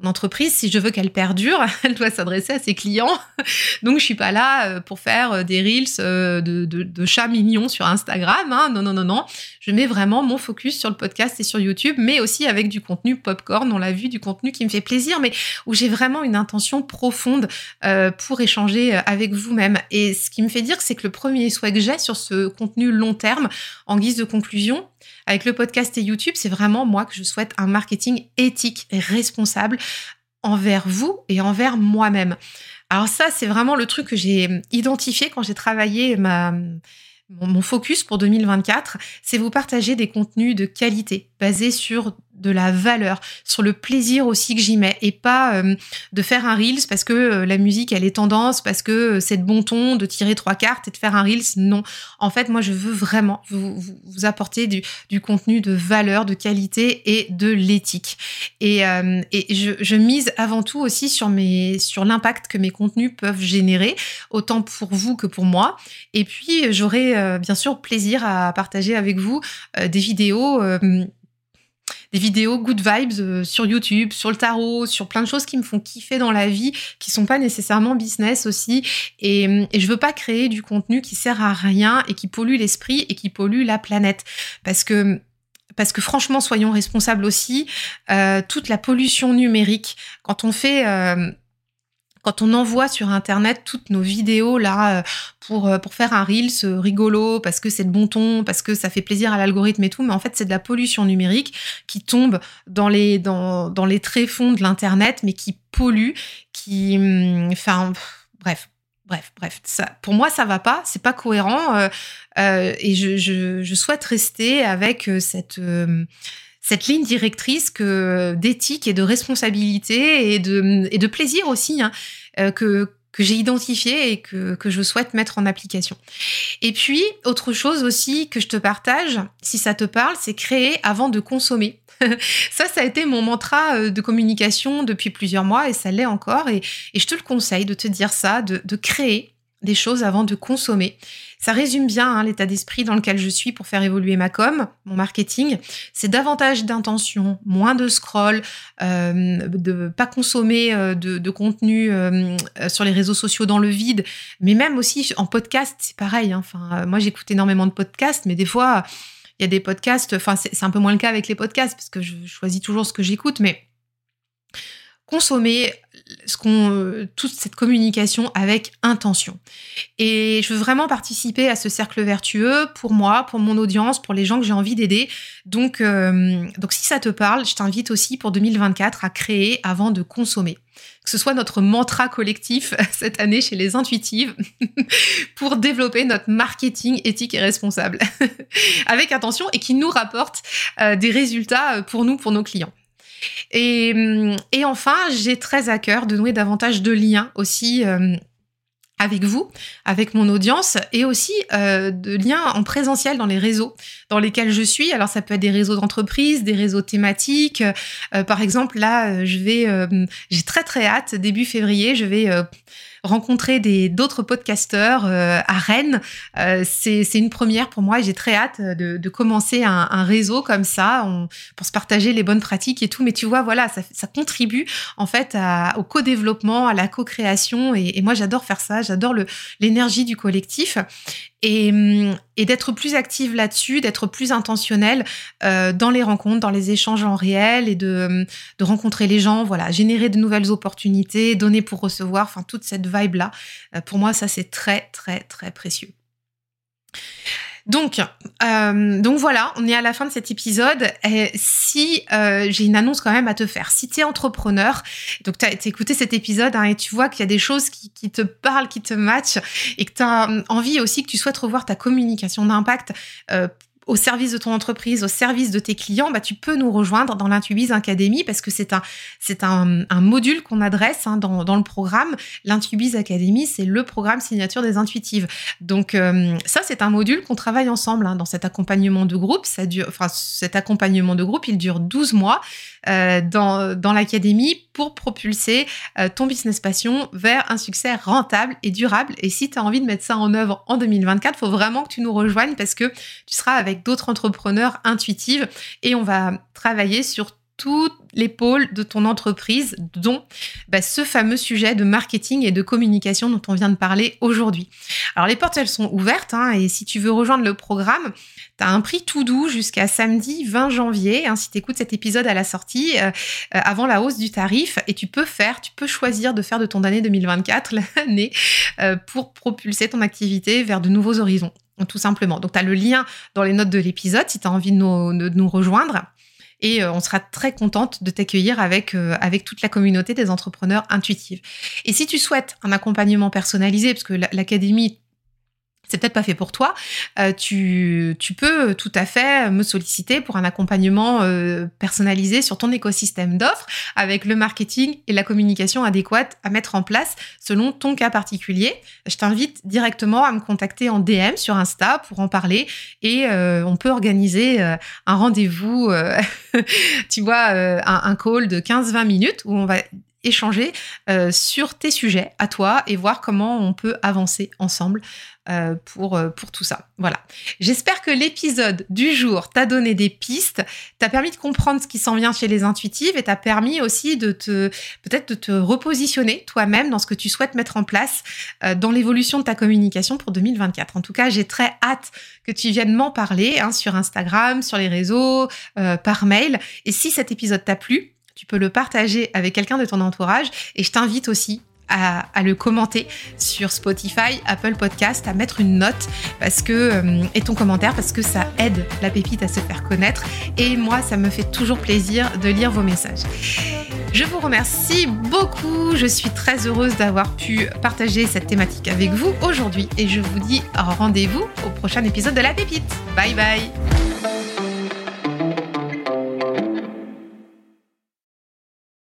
Mon entreprise, si je veux qu'elle perdure, elle doit s'adresser à ses clients. Donc, je suis pas là euh, pour faire des reels de, de, chats mignons sur Instagram. Hein. Non, non, non, non. Je mets vraiment mon focus sur le podcast et sur YouTube, mais aussi avec du contenu popcorn, on l'a vu, du contenu qui me fait plaisir, mais où j'ai vraiment une intention profonde pour échanger avec vous-même. Et ce qui me fait dire, c'est que le premier souhait que j'ai sur ce contenu long terme en guise de conclusion avec le podcast et YouTube, c'est vraiment moi que je souhaite un marketing éthique et responsable envers vous et envers moi-même. Alors ça, c'est vraiment le truc que j'ai identifié quand j'ai travaillé ma, mon focus pour 2024, c'est vous partager des contenus de qualité basés sur de la valeur, sur le plaisir aussi que j'y mets et pas euh, de faire un reels parce que euh, la musique elle est tendance, parce que euh, c'est de bon ton de tirer trois cartes et de faire un reels. Non, en fait moi je veux vraiment vous, apporter du, contenu de valeur, de qualité et de l'éthique. Et, et je, je, mise avant tout aussi sur sur l'impact que mes contenus peuvent générer, autant pour vous que pour moi. Et puis j'aurai bien sûr plaisir à partager avec vous des vidéos des vidéos good vibes euh, sur YouTube, sur le tarot, sur plein de choses qui me font kiffer dans la vie, qui sont pas nécessairement business aussi. Et, et je veux pas créer du contenu qui sert à rien et qui pollue l'esprit et qui pollue la planète. Parce que parce que franchement, soyons responsables aussi. Euh, toute la pollution numérique, quand on fait euh, quand on envoie sur internet toutes nos vidéos là euh, pour euh, pour faire un reels rigolo parce que c'est de bon ton parce que ça fait plaisir à l'algorithme et tout mais en fait c'est de la pollution numérique qui tombe dans les dans, dans tréfonds de l'internet mais qui pollue qui hum, enfin bref bref, bref, ça, pour moi, ça va pas, c'est pas cohérent, euh, et je, souhaite rester avec cette cette ligne directrice que d'éthique et de responsabilité et de, et de plaisir aussi hein, euh, que, que j'ai identifié et que, que je souhaite mettre en application. Et puis, autre chose aussi que je te partage, si ça te parle, c'est créer avant de consommer. ça, ça a été mon mantra euh, de communication depuis plusieurs mois et ça l'est encore. Et, et, je te le conseille de te dire ça, de, de créer des choses avant de consommer. Ça résume bien hein, l'état d'esprit dans lequel je suis pour faire évoluer ma com, mon marketing. C'est davantage d'intention, moins de scroll, euh, de pas consommer euh, de, contenu euh, sur les réseaux sociaux dans le vide, mais même aussi en podcast, c'est pareil. Hein. Enfin, moi j'écoute énormément de podcasts, mais des fois il y a des podcasts. Enfin, c'est un peu moins le cas avec les podcasts parce que je choisis toujours ce que j'écoute, mais consommer qu'on, toute cette communication avec intention. Et je veux vraiment participer à ce cercle vertueux pour moi, pour mon audience, pour les gens que j'ai envie d'aider. Donc, donc si ça te parle, je t'invite aussi pour 2024 à créer avant de consommer que ce soit notre mantra collectif cette année chez les intuitives pour développer notre marketing éthique et responsable avec attention et qui nous rapporte euh, des résultats pour nous, pour nos clients. Et, et enfin, j'ai très à cœur de nouer davantage de liens aussi euh, avec vous, avec mon audience et aussi euh, de liens en présentiel dans les réseaux dans lesquels je suis. Alors ça peut être des réseaux d'entreprise, des réseaux thématiques. Euh, par exemple, là, euh, je vais, j'ai très très hâte début février, je vais rencontrer des d'autres podcasteurs euh, à Rennes. Euh, c'est une première pour moi et j'ai très hâte de, commencer un, réseau comme ça pour se partager les bonnes pratiques et tout. Mais tu vois, voilà, ça, contribue en fait au co-développement, à la co-création et moi j'adore faire ça. J'adore l'énergie du collectif et, et d'être plus active là-dessus, d'être plus intentionnelle euh, dans les rencontres, dans les échanges en réel et de, de rencontrer les gens, voilà, générer de nouvelles opportunités, donner pour recevoir, enfin toute cette vibe-là. Euh, pour moi, ça c'est très très très précieux. Donc, euh, donc voilà, on est à la fin de cet épisode. Et si euh, j'ai une annonce quand même à te faire, si tu es entrepreneur, donc tu as écouté cet épisode hein, et tu vois qu'il y a des choses qui, te parlent, qui te matchent et que tu as envie aussi que tu souhaites revoir ta communication d'impact euh, au service de ton entreprise, au service de tes clients, bah, tu peux nous rejoindre dans l'Intubiz Academy parce que c'est un, module qu'on adresse hein, dans, dans le programme. L'Intubiz Academy, c'est le programme signature des intuitives. Donc euh, ça, c'est un module qu'on travaille ensemble hein, dans cet accompagnement de groupe. Ça dure, enfin, cet accompagnement de groupe, il dure 12 mois euh, dans, l'académie pour propulser euh, ton business passion vers un succès rentable et durable. Et si tu as envie de mettre ça en œuvre en 2024, il faut vraiment que tu nous rejoignes parce que tu seras avec d'autres entrepreneurs intuitifs et on va travailler sur tous les pôles de ton entreprise, dont bah, ce fameux sujet de marketing et de communication dont on vient de parler aujourd'hui. Alors les portes, elles sont ouvertes, hein, et si tu veux rejoindre le programme, tu as un prix tout doux jusqu'à samedi 20 janvier, hein, si tu écoutes cet épisode à la sortie, euh, euh, avant la hausse du tarif, et tu peux faire, tu peux choisir de faire de ton année 2024 l'année euh, pour propulser ton activité vers de nouveaux horizons tout simplement. Donc, tu as le lien dans les notes de l'épisode si tu as envie nous, de nous rejoindre. Et euh, on sera très contente de t'accueillir avec, euh, avec toute la communauté des entrepreneurs intuitifs. Et si tu souhaites un accompagnement personnalisé, parce que l'académie c'est peut-être pas fait pour toi, euh, tu, peux tout à fait me solliciter pour un accompagnement euh, personnalisé sur ton écosystème d'offres avec le marketing et la communication adéquate à mettre en place selon ton cas particulier. Je t'invite directement à me contacter en DM sur Insta pour en parler et euh, on peut organiser un rendez-vous, tu vois, un, call de 15-20 minutes où on va échanger sur tes sujets à toi et voir comment on peut avancer ensemble euh, pour, euh, pour tout ça. Voilà. J'espère que l'épisode du jour t'a donné des pistes, t'a permis de comprendre ce qui s'en vient chez les intuitives et t'a permis aussi de te, peut-être de te repositionner toi-même dans ce que tu souhaites mettre en place euh, dans l'évolution de ta communication pour 2024. En tout cas, j'ai très hâte que tu viennes m'en parler hein, sur Instagram, sur les réseaux, par mail. Et si cet épisode t'a plu, tu peux le partager avec quelqu'un de ton entourage et je t'invite aussi à, le commenter sur Spotify, Apple Podcast, à mettre une note parce que euh, et ton commentaire parce que ça aide la pépite à se faire connaître et moi ça me fait toujours plaisir de lire vos messages. Je vous remercie beaucoup, je suis très heureuse d'avoir pu partager cette thématique avec vous aujourd'hui et je vous dis rendez-vous au prochain épisode de la pépite. Bye bye